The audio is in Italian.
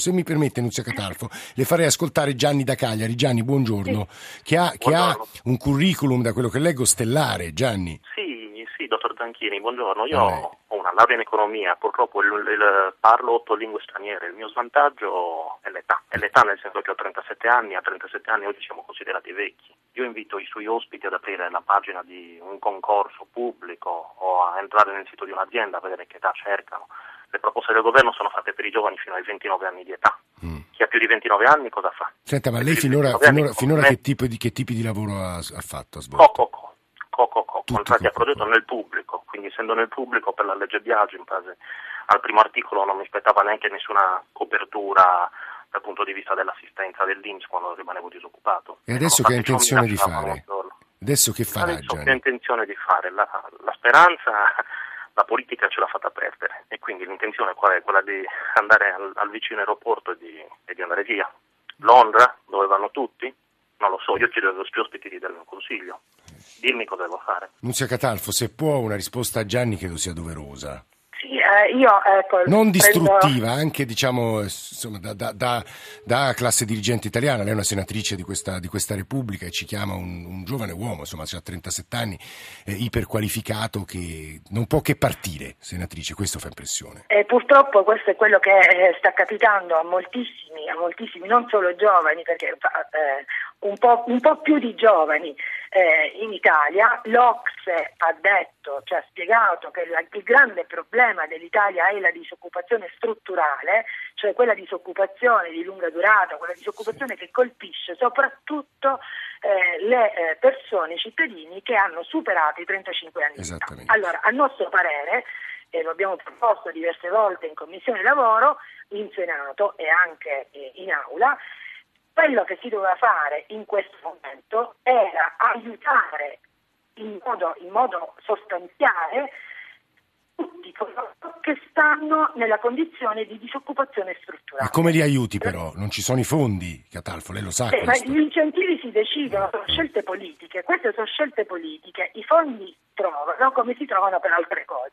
Se mi permette, Nunzia Catalfo, le farei ascoltare Gianni da Cagliari. Gianni, buongiorno, sì. che, ha, che ha, un curriculum, da quello che leggo, stellare. Gianni. Sì, sì, dottor Zanchini, buongiorno. Io ho una laurea in economia, purtroppo il, il, parlo otto lingue straniere. Il mio svantaggio è l'età, è l'età nel senso che ho 37 anni, a 37 anni oggi siamo considerati vecchi. Io invito i suoi ospiti ad aprire la pagina di un concorso pubblico o a entrare nel sito di un'azienda a vedere che età cercano le proposte del governo sono fatte per i giovani fino ai 29 anni di età. Mm. Chi ha più di 29 anni cosa fa? Senta, ma lei finora, finora, finora che, tipo di, che, tipi di lavoro ha, ha fatto? Ha svolto? Co, co, co, co, contratti a progetto nel pubblico, quindi essendo nel pubblico per la legge Biagio in base al primo articolo non mi aspettava neanche nessuna copertura dal punto di vista dell'assistenza dell'Inps quando rimanevo disoccupato. E adesso che ha intenzione di fare? Adesso che farà Adesso che ha intenzione di fare? La, la speranza la politica ce l'ha fatta perdere e quindi l'intenzione qual è? Quella di andare al, al vicino aeroporto e di, e di, andare via. Londra, dove vanno tutti? Non lo so, io chiedo vostri ospiti di darmi un consiglio. Dimmi cosa devo fare. Nunzia Catalfo, se può una risposta a Gianni credo sia doverosa. Eh, io ecco, non distruttiva, prendo... anche diciamo insomma, da, da, da, da, classe dirigente italiana. Lei è una senatrice di questa, di questa Repubblica e ci chiama un, un giovane uomo, insomma, ha 37 anni, eh, iperqualificato che non può che partire, senatrice. Questo fa impressione. E purtroppo questo è quello che eh, sta capitando a moltissimi, a moltissimi, non solo giovani, perché eh, un po', un po' più di giovani eh, in Italia. L'Ocse ha detto, cioè ha spiegato che la, il grande problema dell'Italia è la disoccupazione strutturale, cioè quella disoccupazione di lunga durata, quella disoccupazione che colpisce soprattutto eh, le eh, persone, i cittadini che hanno superato i 35 anni di età. Allora, a nostro parere, e lo abbiamo proposto diverse volte in Commissione Lavoro, in Senato e anche eh, in Aula, quello che si doveva fare in questo momento era aiutare in modo, in modo sostanziale tutti coloro che stanno nella condizione di disoccupazione strutturale. Ma come li aiuti però? Non ci sono i fondi, Catalfo, lei lo sa. Eh, ma gli incentivi si decidono, sono scelte politiche, queste sono scelte politiche, i fondi trovano come si trovano per altre cose.